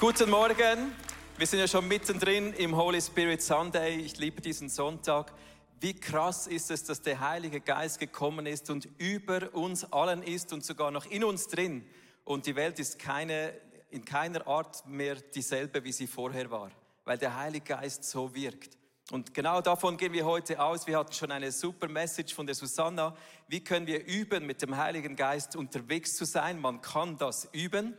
Guten Morgen. Wir sind ja schon mittendrin im Holy Spirit Sunday. Ich liebe diesen Sonntag. Wie krass ist es, dass der Heilige Geist gekommen ist und über uns allen ist und sogar noch in uns drin. Und die Welt ist keine, in keiner Art mehr dieselbe, wie sie vorher war, weil der Heilige Geist so wirkt. Und genau davon gehen wir heute aus. Wir hatten schon eine super Message von der Susanna. Wie können wir üben, mit dem Heiligen Geist unterwegs zu sein? Man kann das üben.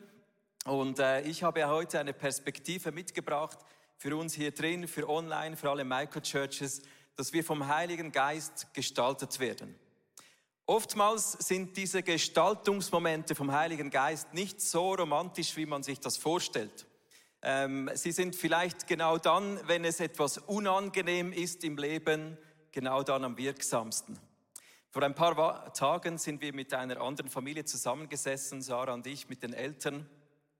Und äh, ich habe heute eine Perspektive mitgebracht für uns hier drin, für online, für alle Microchurches, dass wir vom Heiligen Geist gestaltet werden. Oftmals sind diese Gestaltungsmomente vom Heiligen Geist nicht so romantisch, wie man sich das vorstellt. Ähm, sie sind vielleicht genau dann, wenn es etwas unangenehm ist im Leben, genau dann am wirksamsten. Vor ein paar Tagen sind wir mit einer anderen Familie zusammengesessen, Sarah und ich, mit den Eltern.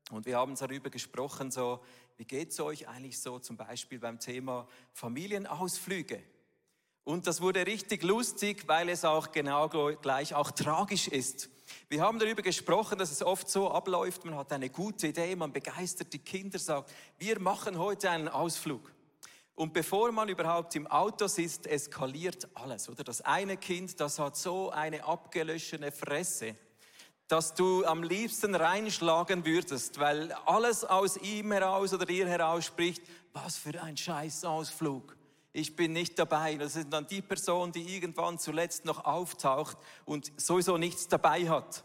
Und wir haben darüber gesprochen, so, wie geht's euch eigentlich so zum Beispiel beim Thema Familienausflüge? Und das wurde richtig lustig, weil es auch genau gleich auch tragisch ist. Wir haben darüber gesprochen, dass es oft so abläuft, man hat eine gute Idee, man begeistert die Kinder, sagt, wir machen heute einen Ausflug. Und bevor man überhaupt im Auto sitzt, eskaliert alles, oder? Das eine Kind, das hat so eine abgelöschene Fresse dass du am liebsten reinschlagen würdest, weil alles aus ihm heraus oder ihr heraus spricht, was für ein Scheißausflug. Ich bin nicht dabei. Das ist dann die Person, die irgendwann zuletzt noch auftaucht und sowieso nichts dabei hat.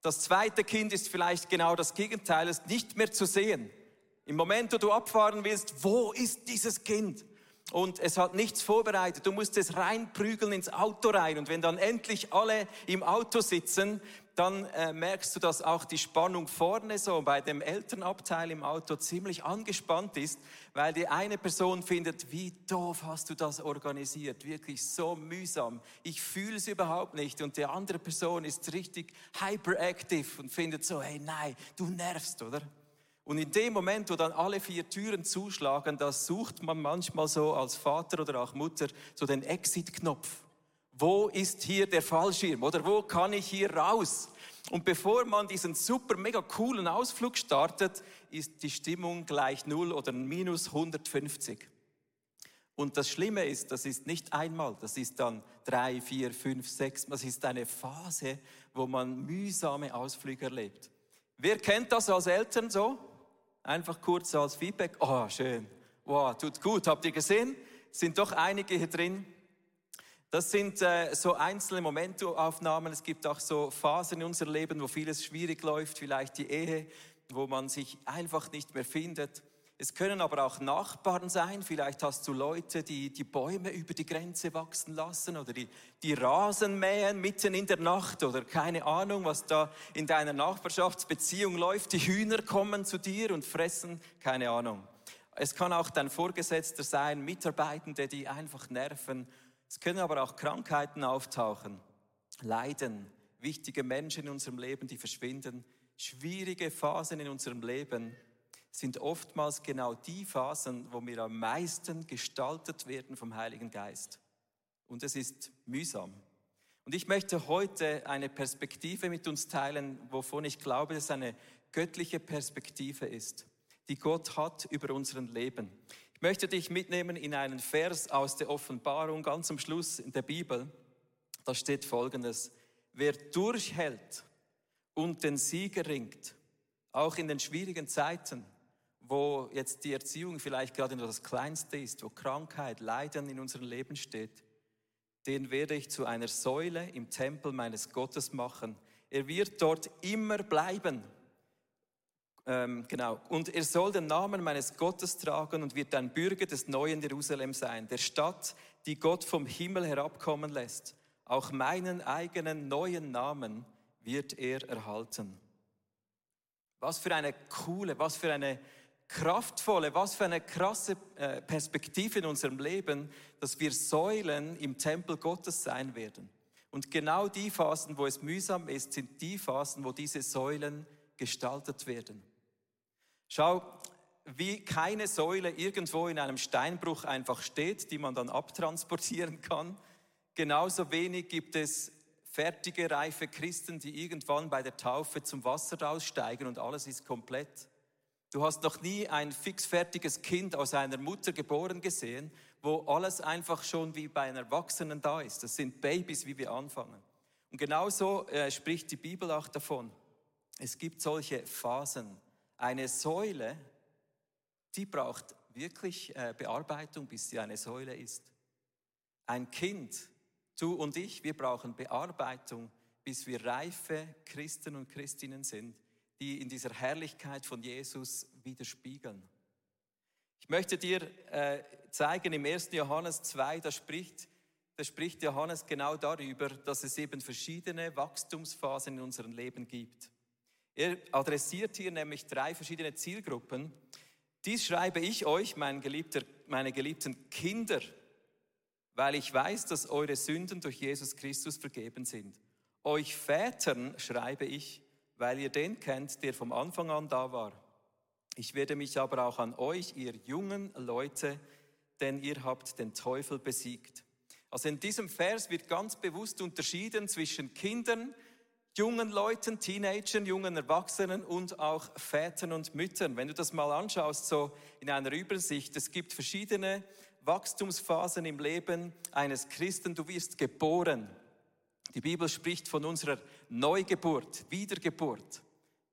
Das zweite Kind ist vielleicht genau das Gegenteil, ist nicht mehr zu sehen. Im Moment, wo du abfahren willst, wo ist dieses Kind? Und es hat nichts vorbereitet. Du musst es reinprügeln ins Auto rein. Und wenn dann endlich alle im Auto sitzen, dann äh, merkst du, dass auch die Spannung vorne so bei dem Elternabteil im Auto ziemlich angespannt ist, weil die eine Person findet, wie doof hast du das organisiert, wirklich so mühsam. Ich fühle es überhaupt nicht. Und die andere Person ist richtig hyperactive und findet so, hey, nein, du nervst, oder? Und in dem Moment, wo dann alle vier Türen zuschlagen, da sucht man manchmal so als Vater oder auch Mutter so den Exit-Knopf wo ist hier der Fallschirm oder wo kann ich hier raus? Und bevor man diesen super mega coolen Ausflug startet, ist die Stimmung gleich null oder minus 150. Und das Schlimme ist, das ist nicht einmal, das ist dann drei, vier, fünf, sechs, das ist eine Phase, wo man mühsame Ausflüge erlebt. Wer kennt das als Eltern so? Einfach kurz als Feedback. Oh, schön. Wow, tut gut. Habt ihr gesehen? Sind doch einige hier drin. Das sind äh, so einzelne Momentaufnahmen. Es gibt auch so Phasen in unserem Leben, wo vieles schwierig läuft, vielleicht die Ehe, wo man sich einfach nicht mehr findet. Es können aber auch Nachbarn sein. Vielleicht hast du Leute, die die Bäume über die Grenze wachsen lassen oder die, die Rasen mähen mitten in der Nacht oder keine Ahnung, was da in deiner Nachbarschaftsbeziehung läuft. Die Hühner kommen zu dir und fressen, keine Ahnung. Es kann auch dein Vorgesetzter sein, Mitarbeitende, die einfach nerven es können aber auch Krankheiten auftauchen, Leiden, wichtige Menschen in unserem Leben, die verschwinden. Schwierige Phasen in unserem Leben sind oftmals genau die Phasen, wo wir am meisten gestaltet werden vom Heiligen Geist. Und es ist mühsam. Und ich möchte heute eine Perspektive mit uns teilen, wovon ich glaube, dass es eine göttliche Perspektive ist, die Gott hat über unseren Leben. Möchte dich mitnehmen in einen Vers aus der Offenbarung, ganz am Schluss in der Bibel. Da steht folgendes. Wer durchhält und den Sieg erringt, auch in den schwierigen Zeiten, wo jetzt die Erziehung vielleicht gerade nur das Kleinste ist, wo Krankheit, Leiden in unserem Leben steht, den werde ich zu einer Säule im Tempel meines Gottes machen. Er wird dort immer bleiben ähm, genau. Und er soll den Namen meines Gottes tragen und wird ein Bürger des neuen Jerusalem sein, der Stadt, die Gott vom Himmel herabkommen lässt. Auch meinen eigenen neuen Namen wird er erhalten. Was für eine coole, was für eine kraftvolle, was für eine krasse äh, Perspektive in unserem Leben, dass wir Säulen im Tempel Gottes sein werden. Und genau die Phasen, wo es mühsam ist, sind die Phasen, wo diese Säulen gestaltet werden. Schau, wie keine Säule irgendwo in einem Steinbruch einfach steht, die man dann abtransportieren kann, genauso wenig gibt es fertige, reife Christen, die irgendwann bei der Taufe zum Wasser aussteigen und alles ist komplett. Du hast noch nie ein fixfertiges Kind aus einer Mutter geboren gesehen, wo alles einfach schon wie bei einem Erwachsenen da ist. Das sind Babys, wie wir anfangen. Und genauso äh, spricht die Bibel auch davon. Es gibt solche Phasen. Eine Säule, die braucht wirklich äh, Bearbeitung, bis sie eine Säule ist. Ein Kind, du und ich, wir brauchen Bearbeitung, bis wir reife Christen und Christinnen sind, die in dieser Herrlichkeit von Jesus widerspiegeln. Ich möchte dir äh, zeigen, im 1. Johannes 2, da spricht, da spricht Johannes genau darüber, dass es eben verschiedene Wachstumsphasen in unserem Leben gibt. Er adressiert hier nämlich drei verschiedene Zielgruppen. Dies schreibe ich euch, mein geliebter, meine geliebten Kinder, weil ich weiß, dass eure Sünden durch Jesus Christus vergeben sind. Euch Vätern schreibe ich, weil ihr den kennt, der vom Anfang an da war. Ich werde mich aber auch an euch, ihr jungen Leute, denn ihr habt den Teufel besiegt. Also in diesem Vers wird ganz bewusst unterschieden zwischen Kindern, jungen Leuten, Teenagern, jungen Erwachsenen und auch Vätern und Müttern. Wenn du das mal anschaust, so in einer Übersicht, es gibt verschiedene Wachstumsphasen im Leben eines Christen. Du wirst geboren. Die Bibel spricht von unserer Neugeburt, Wiedergeburt.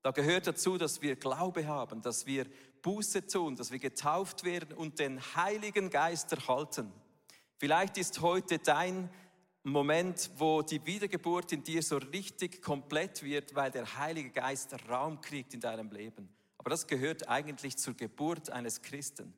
Da gehört dazu, dass wir Glaube haben, dass wir Buße tun, dass wir getauft werden und den Heiligen Geist erhalten. Vielleicht ist heute dein Moment, wo die Wiedergeburt in dir so richtig komplett wird, weil der Heilige Geist Raum kriegt in deinem Leben. Aber das gehört eigentlich zur Geburt eines Christen.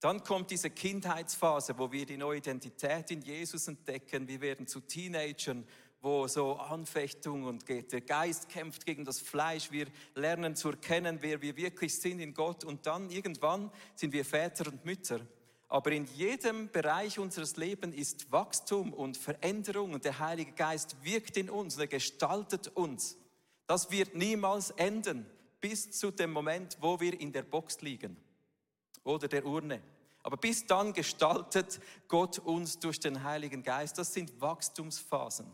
Dann kommt diese Kindheitsphase, wo wir die neue Identität in Jesus entdecken. Wir werden zu Teenagern, wo so Anfechtung und der Geist kämpft gegen das Fleisch. Wir lernen zu erkennen, wer wir wirklich sind in Gott. Und dann irgendwann sind wir Väter und Mütter. Aber in jedem Bereich unseres Lebens ist Wachstum und Veränderung und der Heilige Geist wirkt in uns, er gestaltet uns. Das wird niemals enden bis zu dem Moment, wo wir in der Box liegen oder der Urne. Aber bis dann gestaltet Gott uns durch den Heiligen Geist. Das sind Wachstumsphasen.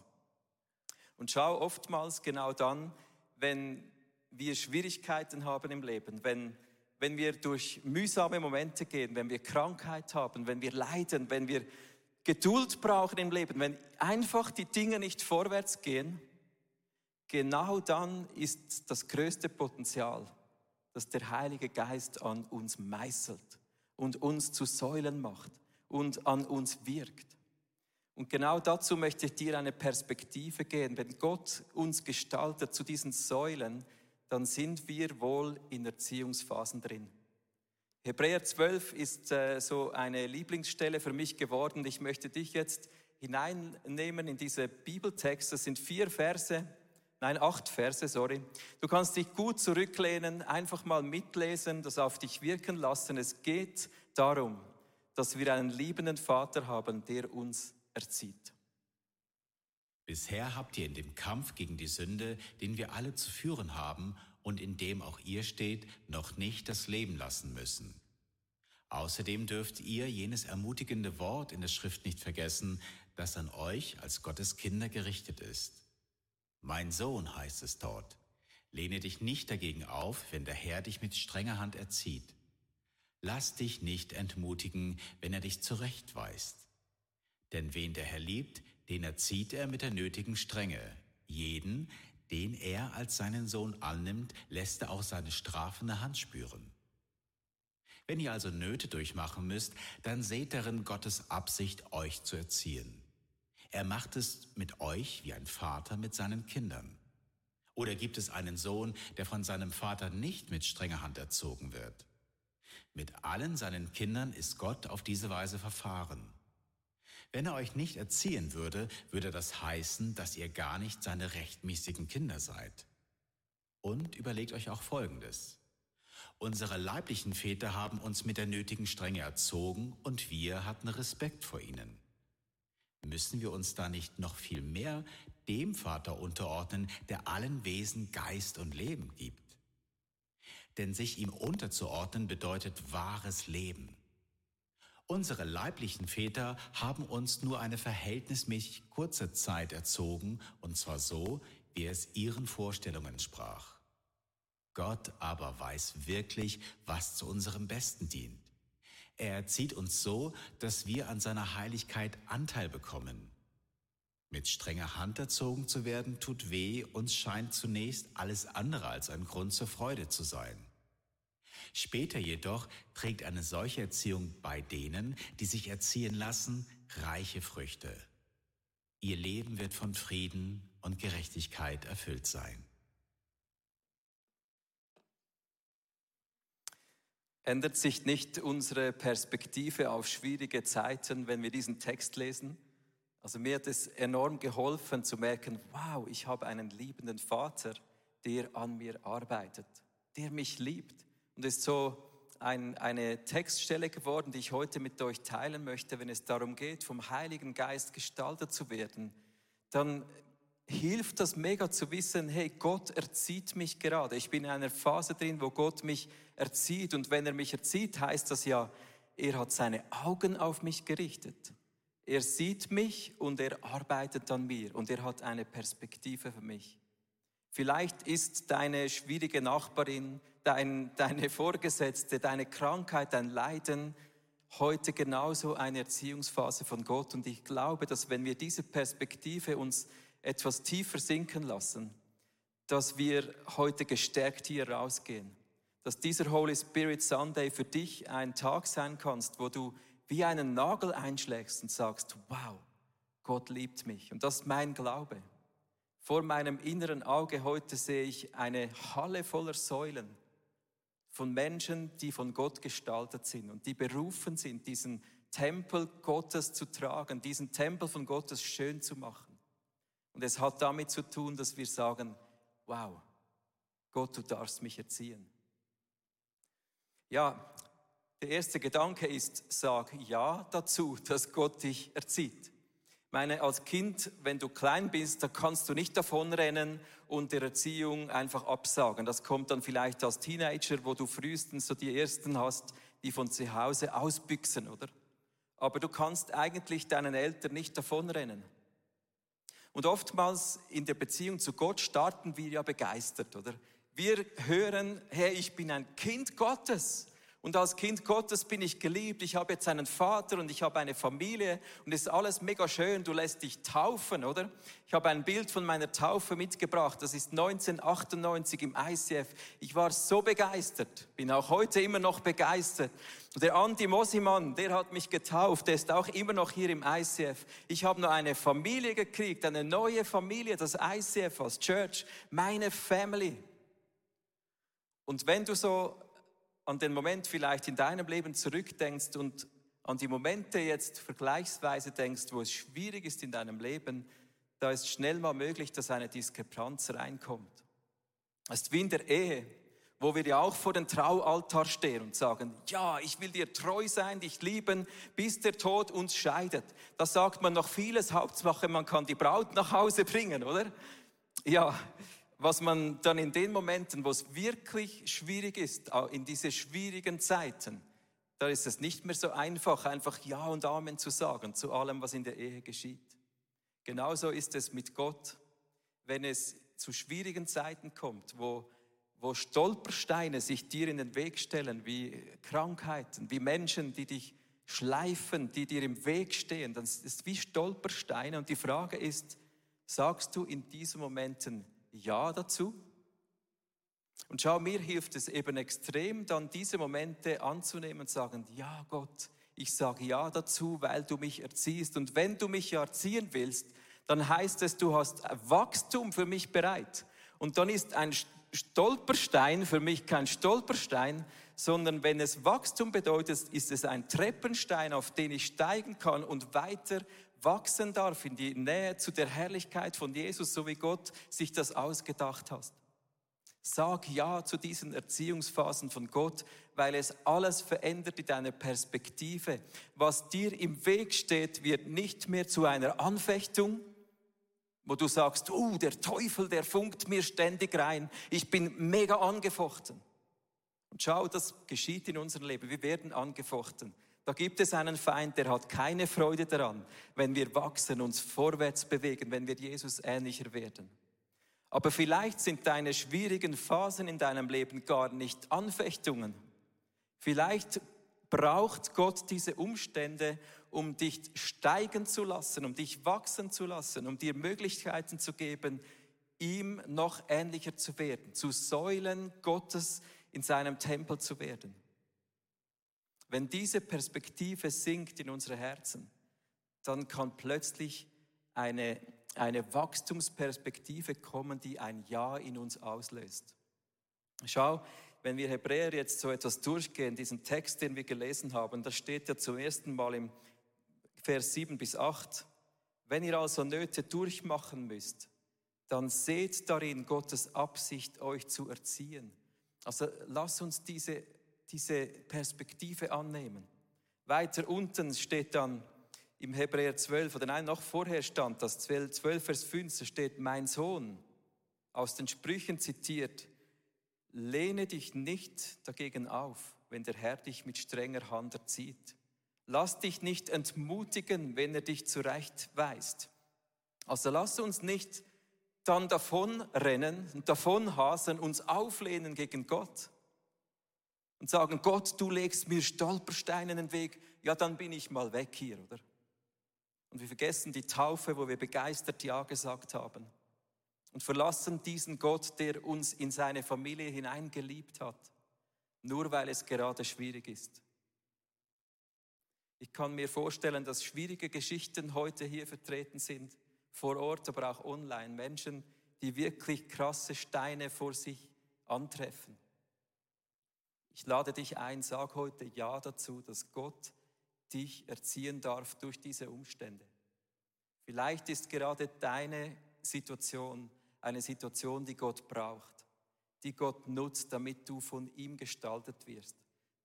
Und schau oftmals genau dann, wenn wir Schwierigkeiten haben im Leben, wenn, wenn wir durch mühsame Momente gehen, wenn wir Krankheit haben, wenn wir leiden, wenn wir Geduld brauchen im Leben, wenn einfach die Dinge nicht vorwärts gehen, genau dann ist das größte Potenzial, dass der Heilige Geist an uns meißelt und uns zu Säulen macht und an uns wirkt. Und genau dazu möchte ich dir eine Perspektive geben. Wenn Gott uns gestaltet zu diesen Säulen, dann sind wir wohl in Erziehungsphasen drin. Hebräer 12 ist äh, so eine Lieblingsstelle für mich geworden. Ich möchte dich jetzt hineinnehmen in diese Bibeltext. Das sind vier Verse, nein, acht Verse, sorry. Du kannst dich gut zurücklehnen, einfach mal mitlesen, das auf dich wirken lassen. Es geht darum, dass wir einen liebenden Vater haben, der uns erzieht. Bisher habt ihr in dem Kampf gegen die Sünde, den wir alle zu führen haben und in dem auch ihr steht, noch nicht das Leben lassen müssen. Außerdem dürft ihr jenes ermutigende Wort in der Schrift nicht vergessen, das an euch als Gottes Kinder gerichtet ist. Mein Sohn heißt es dort. Lehne dich nicht dagegen auf, wenn der Herr dich mit strenger Hand erzieht. Lass dich nicht entmutigen, wenn er dich zurechtweist. Denn wen der Herr liebt, den erzieht er mit der nötigen Strenge. Jeden, den er als seinen Sohn annimmt, lässt er auch seine strafende Hand spüren. Wenn ihr also Nöte durchmachen müsst, dann seht darin Gottes Absicht, euch zu erziehen. Er macht es mit euch wie ein Vater mit seinen Kindern. Oder gibt es einen Sohn, der von seinem Vater nicht mit strenger Hand erzogen wird? Mit allen seinen Kindern ist Gott auf diese Weise verfahren. Wenn er euch nicht erziehen würde, würde das heißen, dass ihr gar nicht seine rechtmäßigen Kinder seid. Und überlegt euch auch Folgendes. Unsere leiblichen Väter haben uns mit der nötigen Strenge erzogen und wir hatten Respekt vor ihnen. Müssen wir uns da nicht noch viel mehr dem Vater unterordnen, der allen Wesen Geist und Leben gibt? Denn sich ihm unterzuordnen bedeutet wahres Leben. Unsere leiblichen Väter haben uns nur eine verhältnismäßig kurze Zeit erzogen, und zwar so, wie es ihren Vorstellungen sprach. Gott aber weiß wirklich, was zu unserem Besten dient. Er erzieht uns so, dass wir an seiner Heiligkeit Anteil bekommen. Mit strenger Hand erzogen zu werden, tut weh und scheint zunächst alles andere als ein Grund zur Freude zu sein. Später jedoch trägt eine solche Erziehung bei denen, die sich erziehen lassen, reiche Früchte. Ihr Leben wird von Frieden und Gerechtigkeit erfüllt sein. Ändert sich nicht unsere Perspektive auf schwierige Zeiten, wenn wir diesen Text lesen? Also mir hat es enorm geholfen zu merken, wow, ich habe einen liebenden Vater, der an mir arbeitet, der mich liebt. Und ist so ein, eine Textstelle geworden, die ich heute mit euch teilen möchte, wenn es darum geht, vom Heiligen Geist gestaltet zu werden. Dann hilft das mega zu wissen, hey, Gott erzieht mich gerade. Ich bin in einer Phase drin, wo Gott mich erzieht. Und wenn er mich erzieht, heißt das ja, er hat seine Augen auf mich gerichtet. Er sieht mich und er arbeitet an mir und er hat eine Perspektive für mich. Vielleicht ist deine schwierige Nachbarin, dein, deine Vorgesetzte, deine Krankheit, dein Leiden heute genauso eine Erziehungsphase von Gott. Und ich glaube, dass wenn wir diese Perspektive uns etwas tiefer sinken lassen, dass wir heute gestärkt hier rausgehen. Dass dieser Holy Spirit Sunday für dich ein Tag sein kannst, wo du wie einen Nagel einschlägst und sagst, wow, Gott liebt mich. Und das ist mein Glaube. Vor meinem inneren Auge heute sehe ich eine Halle voller Säulen von Menschen, die von Gott gestaltet sind und die berufen sind, diesen Tempel Gottes zu tragen, diesen Tempel von Gottes schön zu machen. Und es hat damit zu tun, dass wir sagen, wow, Gott, du darfst mich erziehen. Ja, der erste Gedanke ist, sag ja dazu, dass Gott dich erzieht. Meine, als Kind, wenn du klein bist, da kannst du nicht davonrennen und der Erziehung einfach absagen. Das kommt dann vielleicht als Teenager, wo du frühestens so die ersten hast, die von zu Hause ausbüchsen, oder? Aber du kannst eigentlich deinen Eltern nicht davonrennen. Und oftmals in der Beziehung zu Gott starten wir ja begeistert, oder? Wir hören, hey, ich bin ein Kind Gottes. Und als Kind Gottes bin ich geliebt. Ich habe jetzt einen Vater und ich habe eine Familie und es ist alles mega schön. Du lässt dich taufen, oder? Ich habe ein Bild von meiner Taufe mitgebracht. Das ist 1998 im ICF. Ich war so begeistert, bin auch heute immer noch begeistert. Und der Andi Mosimann, der hat mich getauft. Der ist auch immer noch hier im ICF. Ich habe noch eine Familie gekriegt, eine neue Familie, das ICF als Church, meine Family. Und wenn du so an den Moment vielleicht in deinem Leben zurückdenkst und an die Momente jetzt vergleichsweise denkst, wo es schwierig ist in deinem Leben, da ist schnell mal möglich, dass eine Diskrepanz reinkommt. Es ist wie in der Ehe, wo wir ja auch vor dem Traualtar stehen und sagen, ja, ich will dir treu sein, dich lieben, bis der Tod uns scheidet. Da sagt man noch vieles, Hauptsache man kann die Braut nach Hause bringen, oder? Ja, was man dann in den Momenten, wo es wirklich schwierig ist, in diese schwierigen Zeiten, da ist es nicht mehr so einfach, einfach Ja und Amen zu sagen zu allem, was in der Ehe geschieht. Genauso ist es mit Gott, wenn es zu schwierigen Zeiten kommt, wo, wo Stolpersteine sich dir in den Weg stellen, wie Krankheiten, wie Menschen, die dich schleifen, die dir im Weg stehen. Das ist wie Stolpersteine. Und die Frage ist, sagst du in diesen Momenten, ja dazu. Und schau, mir hilft es eben extrem, dann diese Momente anzunehmen und sagen, ja Gott, ich sage ja dazu, weil du mich erziehst. Und wenn du mich erziehen willst, dann heißt es, du hast Wachstum für mich bereit. Und dann ist ein Stolperstein für mich kein Stolperstein, sondern wenn es Wachstum bedeutet, ist es ein Treppenstein, auf den ich steigen kann und weiter wachsen darf in die Nähe zu der Herrlichkeit von Jesus, so wie Gott sich das ausgedacht hat. Sag Ja zu diesen Erziehungsphasen von Gott, weil es alles verändert in deiner Perspektive. Was dir im Weg steht, wird nicht mehr zu einer Anfechtung, wo du sagst, oh, der Teufel, der funkt mir ständig rein. Ich bin mega angefochten. Und schau, das geschieht in unserem Leben. Wir werden angefochten. Da gibt es einen Feind, der hat keine Freude daran, wenn wir wachsen, uns vorwärts bewegen, wenn wir Jesus ähnlicher werden. Aber vielleicht sind deine schwierigen Phasen in deinem Leben gar nicht Anfechtungen. Vielleicht braucht Gott diese Umstände, um dich steigen zu lassen, um dich wachsen zu lassen, um dir Möglichkeiten zu geben, ihm noch ähnlicher zu werden, zu Säulen Gottes in seinem Tempel zu werden. Wenn diese Perspektive sinkt in unsere Herzen, dann kann plötzlich eine, eine Wachstumsperspektive kommen, die ein Ja in uns auslöst. Schau, wenn wir Hebräer jetzt so etwas durchgehen, diesen Text, den wir gelesen haben, da steht ja zum ersten Mal im Vers 7 bis 8, wenn ihr also Nöte durchmachen müsst, dann seht darin Gottes Absicht, euch zu erziehen. Also lass uns diese, diese Perspektive annehmen. Weiter unten steht dann im Hebräer 12, oder nein, noch vorher stand das 12, 12 Vers 5, da steht, mein Sohn, aus den Sprüchen zitiert, lehne dich nicht dagegen auf, wenn der Herr dich mit strenger Hand erzieht. Lass dich nicht entmutigen, wenn er dich zurechtweist. Also lass uns nicht dann davonrennen und davonhasen, uns auflehnen gegen Gott und sagen, Gott, du legst mir Stolpersteine in den Weg, ja, dann bin ich mal weg hier, oder? Und wir vergessen die Taufe, wo wir begeistert Ja gesagt haben und verlassen diesen Gott, der uns in seine Familie hineingeliebt hat, nur weil es gerade schwierig ist. Ich kann mir vorstellen, dass schwierige Geschichten heute hier vertreten sind, vor Ort, aber auch online. Menschen, die wirklich krasse Steine vor sich antreffen. Ich lade dich ein, sag heute Ja dazu, dass Gott dich erziehen darf durch diese Umstände. Vielleicht ist gerade deine Situation eine Situation, die Gott braucht, die Gott nutzt, damit du von ihm gestaltet wirst,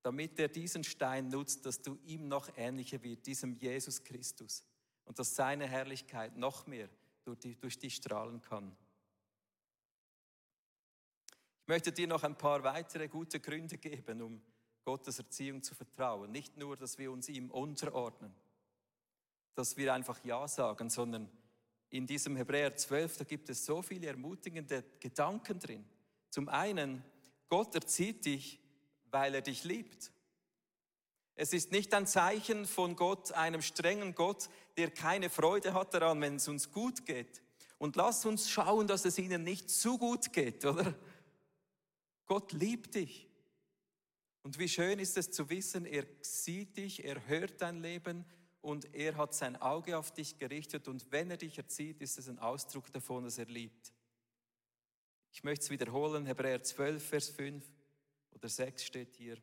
damit er diesen Stein nutzt, dass du ihm noch ähnlicher wird, diesem Jesus Christus, und dass seine Herrlichkeit noch mehr durch dich strahlen kann. Ich möchte dir noch ein paar weitere gute Gründe geben, um Gottes Erziehung zu vertrauen. Nicht nur, dass wir uns ihm unterordnen, dass wir einfach Ja sagen, sondern in diesem Hebräer 12, da gibt es so viele ermutigende Gedanken drin. Zum einen, Gott erzieht dich, weil er dich liebt. Es ist nicht ein Zeichen von Gott, einem strengen Gott, der keine Freude hat daran, wenn es uns gut geht. Und lass uns schauen, dass es ihnen nicht zu gut geht, oder? Gott liebt dich. Und wie schön ist es zu wissen, er sieht dich, er hört dein Leben und er hat sein Auge auf dich gerichtet und wenn er dich erzieht, ist es ein Ausdruck davon, dass er liebt. Ich möchte es wiederholen, Hebräer 12, Vers 5 oder 6 steht hier.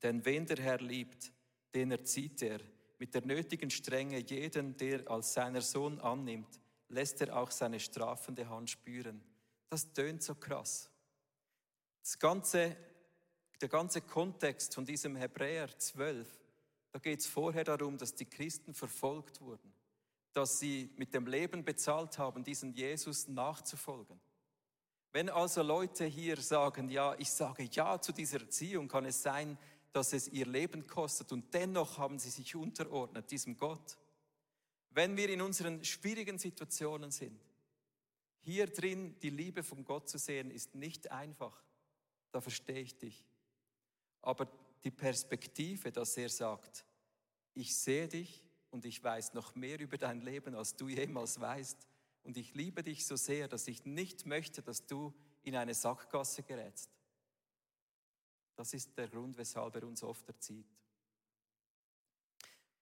Denn wen der Herr liebt, den erzieht er. Mit der nötigen Strenge jeden, der als seiner Sohn annimmt, lässt er auch seine strafende Hand spüren. Das tönt so krass. Das ganze der ganze Kontext von diesem Hebräer 12, da geht es vorher darum, dass die Christen verfolgt wurden, dass sie mit dem Leben bezahlt haben, diesen Jesus nachzufolgen. Wenn also Leute hier sagen, ja, ich sage ja zu dieser Erziehung, kann es sein, dass es ihr Leben kostet und dennoch haben sie sich unterordnet diesem Gott. Wenn wir in unseren schwierigen Situationen sind, hier drin die Liebe von Gott zu sehen, ist nicht einfach. Da verstehe ich dich. Aber die Perspektive, dass er sagt, ich sehe dich und ich weiß noch mehr über dein Leben, als du jemals weißt. Und ich liebe dich so sehr, dass ich nicht möchte, dass du in eine Sackgasse gerätst. Das ist der Grund, weshalb er uns oft erzieht.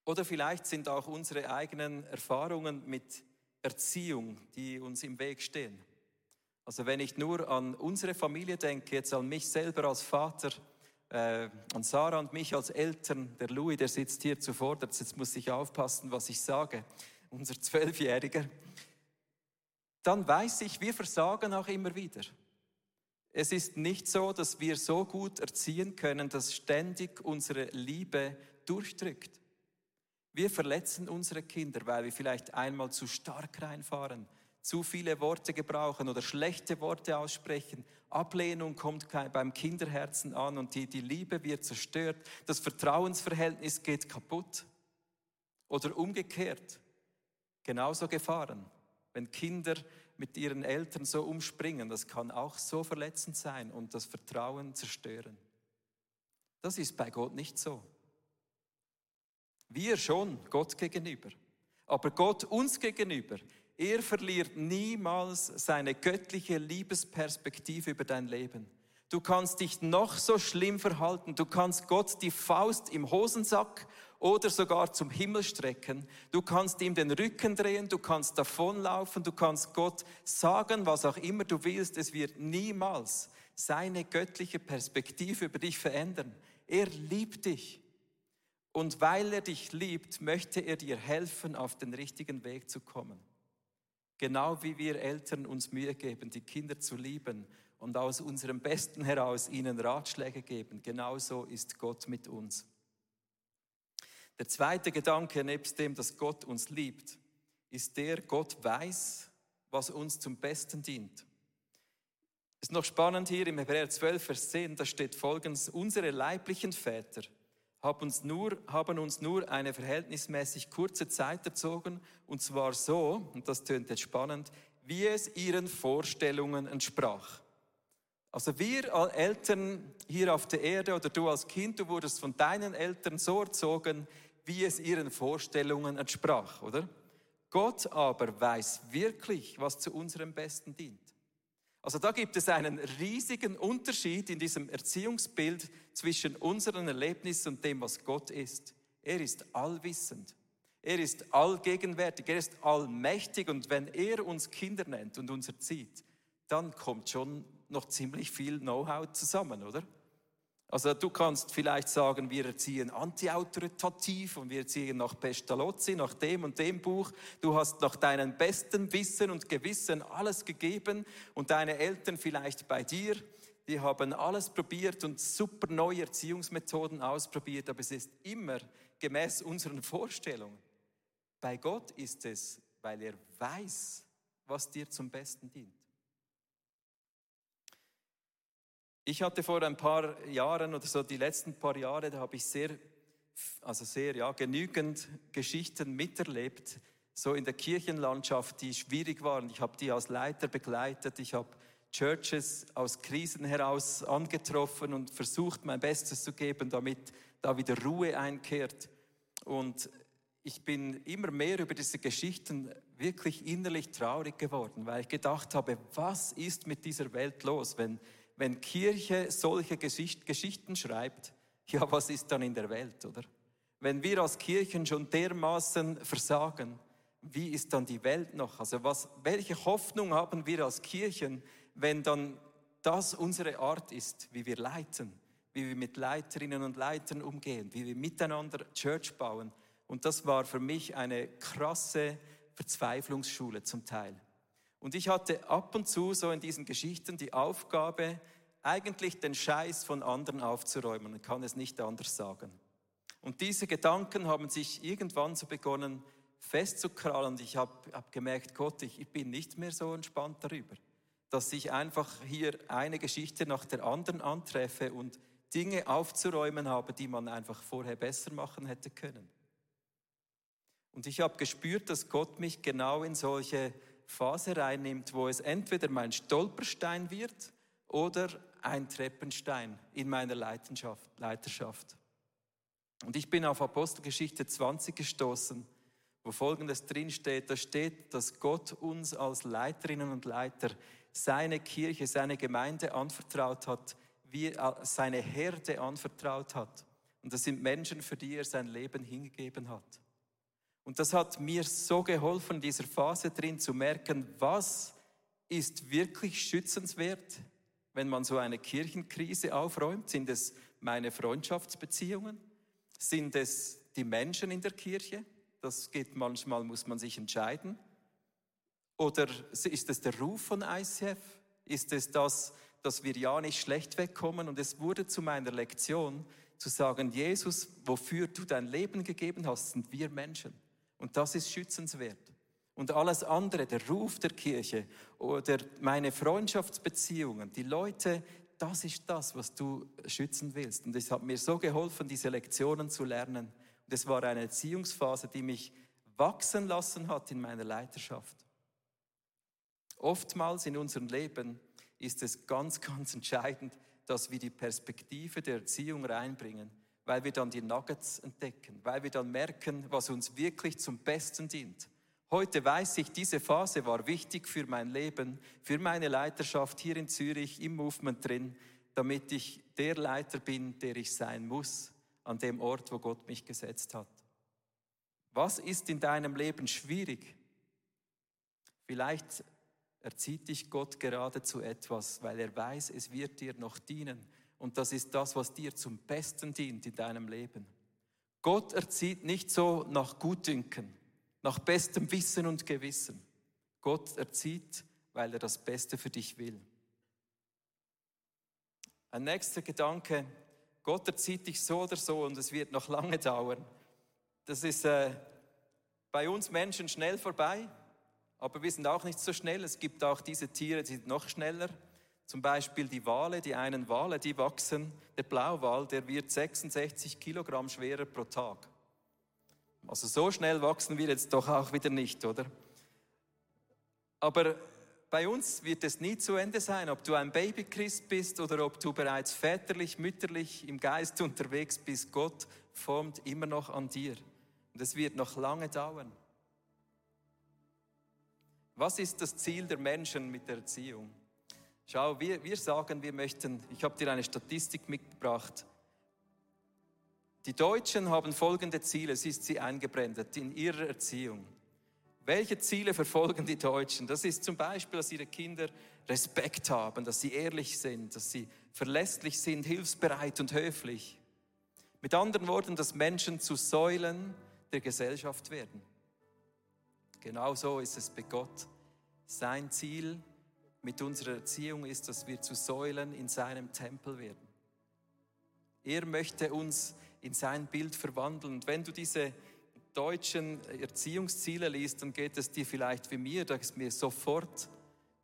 Oder vielleicht sind auch unsere eigenen Erfahrungen mit Erziehung, die uns im Weg stehen. Also wenn ich nur an unsere Familie denke, jetzt an mich selber als Vater, äh, an Sarah und mich als Eltern, der Louis, der sitzt hier zuvorderst, jetzt muss ich aufpassen, was ich sage, unser Zwölfjähriger, dann weiß ich, wir versagen auch immer wieder. Es ist nicht so, dass wir so gut erziehen können, dass ständig unsere Liebe durchdrückt. Wir verletzen unsere Kinder, weil wir vielleicht einmal zu stark reinfahren, zu viele Worte gebrauchen oder schlechte Worte aussprechen. Ablehnung kommt beim Kinderherzen an und die, die Liebe wird zerstört. Das Vertrauensverhältnis geht kaputt. Oder umgekehrt, genauso Gefahren. Wenn Kinder mit ihren Eltern so umspringen, das kann auch so verletzend sein und das Vertrauen zerstören. Das ist bei Gott nicht so. Wir schon, Gott gegenüber. Aber Gott uns gegenüber, er verliert niemals seine göttliche Liebesperspektive über dein Leben. Du kannst dich noch so schlimm verhalten. Du kannst Gott die Faust im Hosensack oder sogar zum Himmel strecken. Du kannst ihm den Rücken drehen, du kannst davonlaufen, du kannst Gott sagen, was auch immer du willst. Es wird niemals seine göttliche Perspektive über dich verändern. Er liebt dich. Und weil er dich liebt, möchte er dir helfen, auf den richtigen Weg zu kommen. Genau wie wir Eltern uns Mühe geben, die Kinder zu lieben und aus unserem Besten heraus ihnen Ratschläge geben, genauso ist Gott mit uns. Der zweite Gedanke, nebst dem, dass Gott uns liebt, ist der, Gott weiß, was uns zum Besten dient. Ist noch spannend hier im Hebräer 12, Vers 10, da steht folgendes, unsere leiblichen Väter haben uns, nur, haben uns nur eine verhältnismäßig kurze Zeit erzogen, und zwar so, und das tönt jetzt spannend, wie es ihren Vorstellungen entsprach. Also wir als Eltern hier auf der Erde oder du als Kind, du wurdest von deinen Eltern so erzogen, wie es ihren Vorstellungen entsprach, oder? Gott aber weiß wirklich, was zu unserem Besten dient. Also da gibt es einen riesigen Unterschied in diesem Erziehungsbild zwischen unseren Erlebnissen und dem, was Gott ist. Er ist allwissend. Er ist allgegenwärtig. Er ist allmächtig. Und wenn er uns Kinder nennt und uns erzieht, dann kommt schon noch ziemlich viel Know-how zusammen, oder? Also du kannst vielleicht sagen, wir erziehen antiautoritativ und wir erziehen nach Pestalozzi, nach dem und dem Buch. Du hast nach deinem besten Wissen und Gewissen alles gegeben und deine Eltern vielleicht bei dir, die haben alles probiert und super neue Erziehungsmethoden ausprobiert, aber es ist immer gemäß unseren Vorstellungen. Bei Gott ist es, weil er weiß, was dir zum Besten dient. Ich hatte vor ein paar Jahren oder so die letzten paar Jahre, da habe ich sehr, also sehr, ja, genügend Geschichten miterlebt, so in der Kirchenlandschaft, die schwierig waren. Ich habe die als Leiter begleitet. Ich habe Churches aus Krisen heraus angetroffen und versucht, mein Bestes zu geben, damit da wieder Ruhe einkehrt. Und ich bin immer mehr über diese Geschichten wirklich innerlich traurig geworden, weil ich gedacht habe, was ist mit dieser Welt los, wenn wenn Kirche solche Geschichten schreibt, ja, was ist dann in der Welt, oder? Wenn wir als Kirchen schon dermaßen versagen, wie ist dann die Welt noch? Also was, welche Hoffnung haben wir als Kirchen, wenn dann das unsere Art ist, wie wir leiten, wie wir mit Leiterinnen und Leitern umgehen, wie wir miteinander Church bauen? Und das war für mich eine krasse Verzweiflungsschule zum Teil. Und ich hatte ab und zu so in diesen Geschichten die Aufgabe, eigentlich den Scheiß von anderen aufzuräumen. Man kann es nicht anders sagen. Und diese Gedanken haben sich irgendwann so begonnen festzukrallen. Und ich habe hab gemerkt, Gott, ich, ich bin nicht mehr so entspannt darüber, dass ich einfach hier eine Geschichte nach der anderen antreffe und Dinge aufzuräumen habe, die man einfach vorher besser machen hätte können. Und ich habe gespürt, dass Gott mich genau in solche Phase reinnimmt, wo es entweder mein Stolperstein wird oder ein Treppenstein in meiner Leiterschaft. Und ich bin auf Apostelgeschichte 20 gestoßen, wo Folgendes drinsteht. Da steht, dass Gott uns als Leiterinnen und Leiter seine Kirche, seine Gemeinde anvertraut hat, wie er seine Herde anvertraut hat. Und das sind Menschen, für die er sein Leben hingegeben hat. Und das hat mir so geholfen, in dieser Phase drin zu merken, was ist wirklich schützenswert, wenn man so eine Kirchenkrise aufräumt. Sind es meine Freundschaftsbeziehungen? Sind es die Menschen in der Kirche? Das geht manchmal, muss man sich entscheiden. Oder ist es der Ruf von ICF? Ist es das, dass wir ja nicht schlecht wegkommen? Und es wurde zu meiner Lektion zu sagen, Jesus, wofür du dein Leben gegeben hast, sind wir Menschen. Und das ist schützenswert. Und alles andere, der Ruf der Kirche oder meine Freundschaftsbeziehungen, die Leute, das ist das, was du schützen willst. Und es hat mir so geholfen, diese Lektionen zu lernen. Und es war eine Erziehungsphase, die mich wachsen lassen hat in meiner Leiterschaft. Oftmals in unserem Leben ist es ganz, ganz entscheidend, dass wir die Perspektive der Erziehung reinbringen, weil wir dann die Nuggets entdecken, weil wir dann merken, was uns wirklich zum Besten dient. Heute weiß ich, diese Phase war wichtig für mein Leben, für meine Leiterschaft hier in Zürich im Movement drin, damit ich der Leiter bin, der ich sein muss, an dem Ort, wo Gott mich gesetzt hat. Was ist in deinem Leben schwierig? Vielleicht erzieht dich Gott gerade zu etwas, weil er weiß, es wird dir noch dienen. Und das ist das, was dir zum Besten dient in deinem Leben. Gott erzieht nicht so nach Gutdünken, nach bestem Wissen und Gewissen. Gott erzieht, weil er das Beste für dich will. Ein nächster Gedanke, Gott erzieht dich so oder so und es wird noch lange dauern. Das ist äh, bei uns Menschen schnell vorbei. Aber wir sind auch nicht so schnell. Es gibt auch diese Tiere, die sind noch schneller. Zum Beispiel die Wale, die einen Wale, die wachsen. Der Blauwal, der wird 66 Kilogramm schwerer pro Tag. Also so schnell wachsen wir jetzt doch auch wieder nicht, oder? Aber bei uns wird es nie zu Ende sein, ob du ein Babychrist bist oder ob du bereits väterlich, mütterlich im Geist unterwegs bist. Gott formt immer noch an dir. Und es wird noch lange dauern. Was ist das Ziel der Menschen mit der Erziehung? Schau, wir, wir sagen, wir möchten, ich habe dir eine Statistik mitgebracht. Die Deutschen haben folgende Ziele, es ist sie eingebrennt in ihrer Erziehung. Welche Ziele verfolgen die Deutschen? Das ist zum Beispiel, dass ihre Kinder Respekt haben, dass sie ehrlich sind, dass sie verlässlich sind, hilfsbereit und höflich. Mit anderen Worten, dass Menschen zu Säulen der Gesellschaft werden. Genau so ist es bei Gott. Sein Ziel mit unserer Erziehung ist, dass wir zu Säulen in seinem Tempel werden. Er möchte uns in sein Bild verwandeln. Und wenn du diese deutschen Erziehungsziele liest, dann geht es dir vielleicht wie mir, da ist mir sofort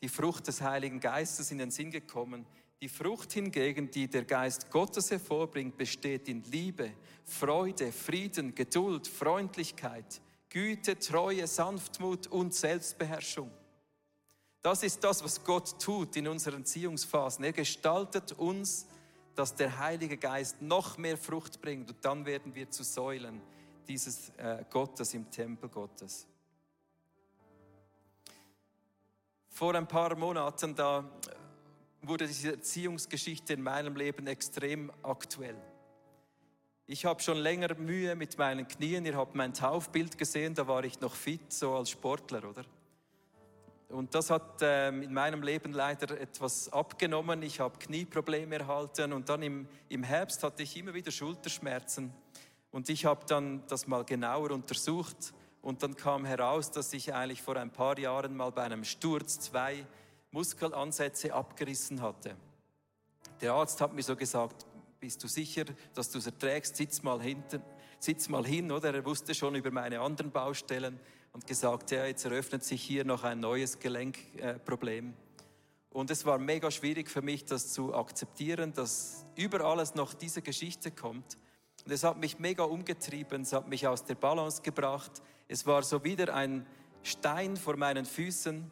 die Frucht des Heiligen Geistes in den Sinn gekommen. Die Frucht hingegen, die der Geist Gottes hervorbringt, besteht in Liebe, Freude, Frieden, Geduld, Freundlichkeit, Güte, Treue, Sanftmut und Selbstbeherrschung. Das ist das, was Gott tut in unseren Erziehungsphasen. Er gestaltet uns, dass der Heilige Geist noch mehr Frucht bringt und dann werden wir zu Säulen dieses äh, Gottes im Tempel Gottes. Vor ein paar Monaten da wurde diese Erziehungsgeschichte in meinem Leben extrem aktuell. Ich habe schon länger Mühe mit meinen Knien. Ihr habt mein Taufbild gesehen, da war ich noch fit, so als Sportler, oder? Und das hat ähm, in meinem Leben leider etwas abgenommen. Ich habe Knieprobleme erhalten und dann im, im Herbst hatte ich immer wieder Schulterschmerzen. Und ich habe dann das mal genauer untersucht und dann kam heraus, dass ich eigentlich vor ein paar Jahren mal bei einem Sturz zwei Muskelansätze abgerissen hatte. Der Arzt hat mir so gesagt, bist du sicher, dass du es erträgst? Sitz mal hinten, sitz mal hin, oder? Er wusste schon über meine anderen Baustellen und gesagt, ja, jetzt eröffnet sich hier noch ein neues Gelenkproblem. Äh, und es war mega schwierig für mich, das zu akzeptieren, dass über alles noch diese Geschichte kommt. Und es hat mich mega umgetrieben, es hat mich aus der Balance gebracht. Es war so wieder ein Stein vor meinen Füßen,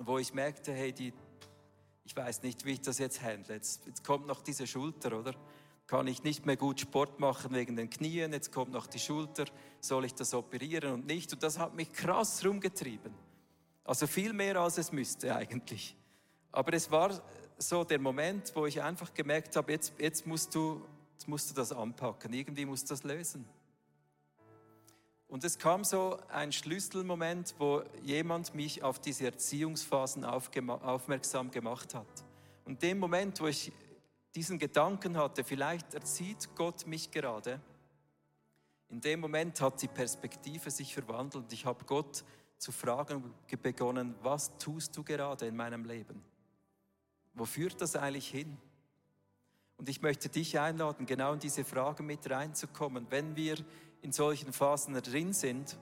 wo ich merkte, hey, die ich weiß nicht, wie ich das jetzt handle. Jetzt, jetzt kommt noch diese Schulter, oder? Kann ich nicht mehr gut Sport machen wegen den Knien, jetzt kommt noch die Schulter, soll ich das operieren und nicht? Und das hat mich krass rumgetrieben. Also viel mehr als es müsste eigentlich. Aber es war so der Moment, wo ich einfach gemerkt habe, jetzt, jetzt, musst, du, jetzt musst du das anpacken, irgendwie musst du das lösen. Und es kam so ein Schlüsselmoment, wo jemand mich auf diese Erziehungsphasen aufmerksam gemacht hat. Und dem Moment, wo ich diesen Gedanken hatte, vielleicht erzieht Gott mich gerade, in dem Moment hat die Perspektive sich verwandelt und ich habe Gott zu fragen begonnen, was tust du gerade in meinem Leben? Wo führt das eigentlich hin? Und ich möchte dich einladen, genau in diese Fragen mit reinzukommen. Wenn wir in solchen Phasen drin sind,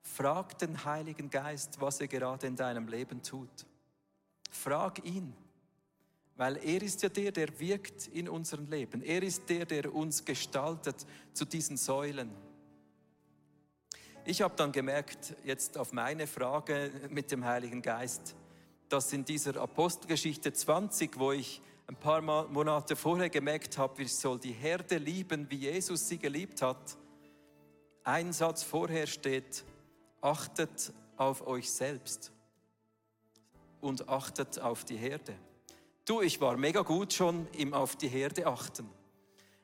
frag den Heiligen Geist, was er gerade in deinem Leben tut. Frag ihn, weil er ist ja der, der wirkt in unserem Leben. Er ist der, der uns gestaltet zu diesen Säulen. Ich habe dann gemerkt, jetzt auf meine Frage mit dem Heiligen Geist, dass in dieser Apostelgeschichte 20, wo ich ein paar Monate vorher gemerkt habe, ich soll die Herde lieben, wie Jesus sie geliebt hat, ein Satz vorher steht, achtet auf euch selbst und achtet auf die Herde. Du, ich war mega gut schon im auf die Herde achten,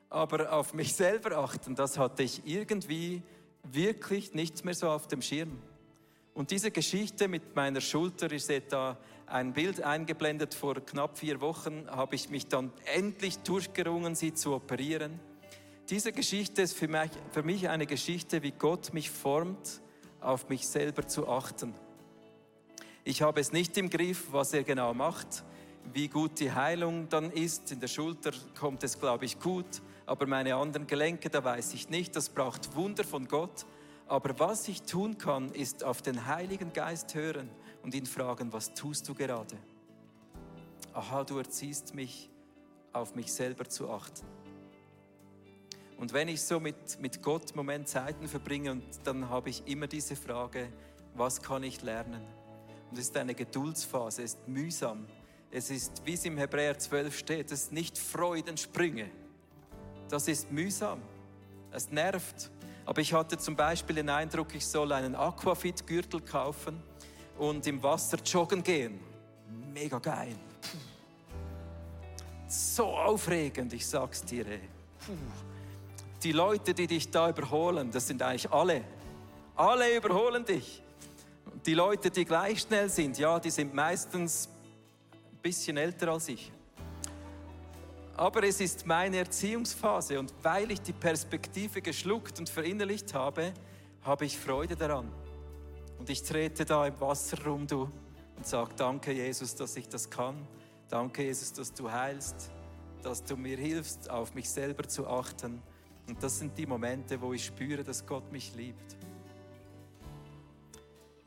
aber auf mich selber achten, das hatte ich irgendwie wirklich nichts mehr so auf dem Schirm. Und diese Geschichte mit meiner Schulter, ihr seht da ein Bild eingeblendet, vor knapp vier Wochen habe ich mich dann endlich durchgerungen, sie zu operieren. Diese Geschichte ist für mich, für mich eine Geschichte, wie Gott mich formt, auf mich selber zu achten. Ich habe es nicht im Griff, was er genau macht, wie gut die Heilung dann ist. In der Schulter kommt es, glaube ich, gut, aber meine anderen Gelenke, da weiß ich nicht. Das braucht Wunder von Gott. Aber was ich tun kann, ist auf den Heiligen Geist hören und ihn fragen, was tust du gerade? Aha, du erziehst mich, auf mich selber zu achten. Und wenn ich so mit, mit Gott im Moment Zeiten verbringe, und dann habe ich immer diese Frage, was kann ich lernen? Und es ist eine Geduldsphase, es ist mühsam. Es ist, wie es im Hebräer 12 steht, es ist nicht Freudensprünge. Das ist mühsam. Es nervt. Aber ich hatte zum Beispiel den Eindruck, ich soll einen Aquafit-Gürtel kaufen und im Wasser joggen gehen. Mega geil. So aufregend, ich sag's dir. Ey. Die Leute, die dich da überholen, das sind eigentlich alle. Alle überholen dich. Die Leute, die gleich schnell sind, ja, die sind meistens bisschen älter als ich. Aber es ist meine Erziehungsphase und weil ich die Perspektive geschluckt und verinnerlicht habe, habe ich Freude daran. Und ich trete da im Wasser rum, du, und sage, danke Jesus, dass ich das kann. Danke Jesus, dass du heilst, dass du mir hilfst, auf mich selber zu achten. Und das sind die Momente, wo ich spüre, dass Gott mich liebt.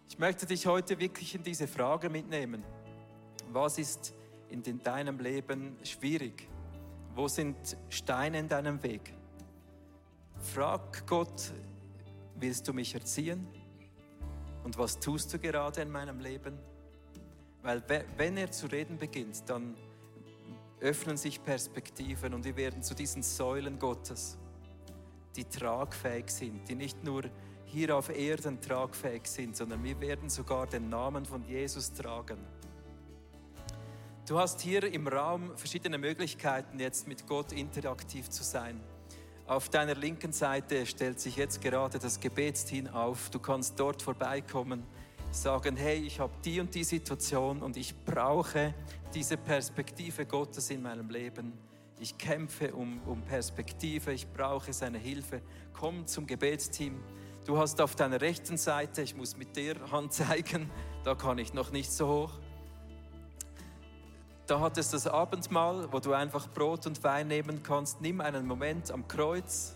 Ich möchte dich heute wirklich in diese Frage mitnehmen. Was ist in deinem Leben schwierig? Wo sind Steine in deinem Weg? Frag Gott, willst du mich erziehen? Und was tust du gerade in meinem Leben? Weil wenn er zu reden beginnt, dann öffnen sich Perspektiven und wir werden zu diesen Säulen Gottes, die tragfähig sind, die nicht nur hier auf Erden tragfähig sind, sondern wir werden sogar den Namen von Jesus tragen. Du hast hier im Raum verschiedene Möglichkeiten, jetzt mit Gott interaktiv zu sein. Auf deiner linken Seite stellt sich jetzt gerade das Gebetsteam auf. Du kannst dort vorbeikommen, sagen, hey, ich habe die und die Situation und ich brauche diese Perspektive Gottes in meinem Leben. Ich kämpfe um, um Perspektive, ich brauche seine Hilfe. Komm zum Gebetsteam. Du hast auf deiner rechten Seite, ich muss mit der Hand zeigen, da kann ich noch nicht so hoch. Da hat es das Abendmahl, wo du einfach Brot und Wein nehmen kannst. Nimm einen Moment am Kreuz,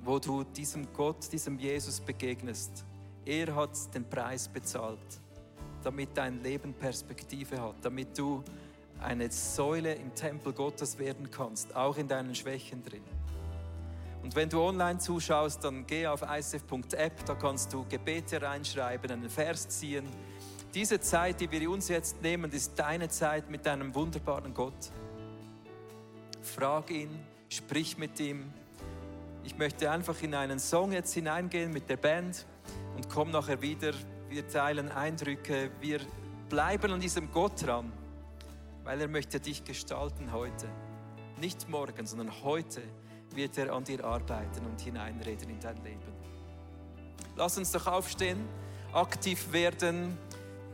wo du diesem Gott, diesem Jesus begegnest. Er hat den Preis bezahlt, damit dein Leben Perspektive hat, damit du eine Säule im Tempel Gottes werden kannst, auch in deinen Schwächen drin. Und wenn du online zuschaust, dann geh auf icf.app, da kannst du Gebete reinschreiben, einen Vers ziehen. Diese Zeit, die wir uns jetzt nehmen, ist deine Zeit mit deinem wunderbaren Gott. Frag ihn, sprich mit ihm. Ich möchte einfach in einen Song jetzt hineingehen mit der Band und komm nachher wieder. Wir teilen Eindrücke, wir bleiben an diesem Gott dran, weil er möchte dich gestalten heute. Nicht morgen, sondern heute wird er an dir arbeiten und hineinreden in dein Leben. Lass uns doch aufstehen, aktiv werden,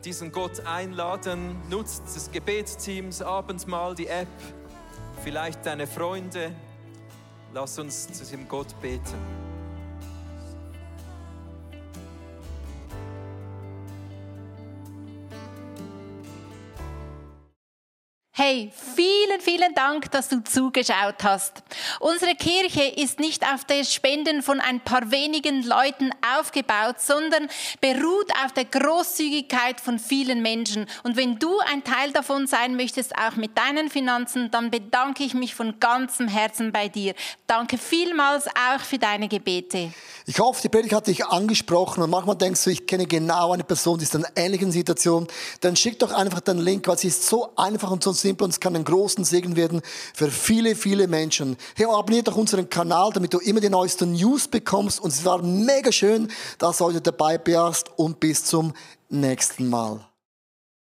diesen Gott einladen. Nutzt das Gebetsteam, das Abendmahl, die App, vielleicht deine Freunde. Lass uns zu diesem Gott beten. Hey, vielen, vielen Dank, dass du zugeschaut hast. Unsere Kirche ist nicht auf der Spenden von ein paar wenigen Leuten aufgebaut, sondern beruht auf der Großzügigkeit von vielen Menschen. Und wenn du ein Teil davon sein möchtest, auch mit deinen Finanzen, dann bedanke ich mich von ganzem Herzen bei dir. Danke vielmals auch für deine Gebete. Ich hoffe, die Predigt hat dich angesprochen und manchmal denkst du, ich kenne genau eine Person, die ist in einer ähnlichen Situation. Dann schick doch einfach den Link, weil es ist so einfach und so simpel und es kann einen großen Segen werden für viele, viele Menschen. Hey, abonniert doch unseren Kanal, damit du immer die neuesten News bekommst und es war mega schön, dass du heute dabei warst und bis zum nächsten Mal.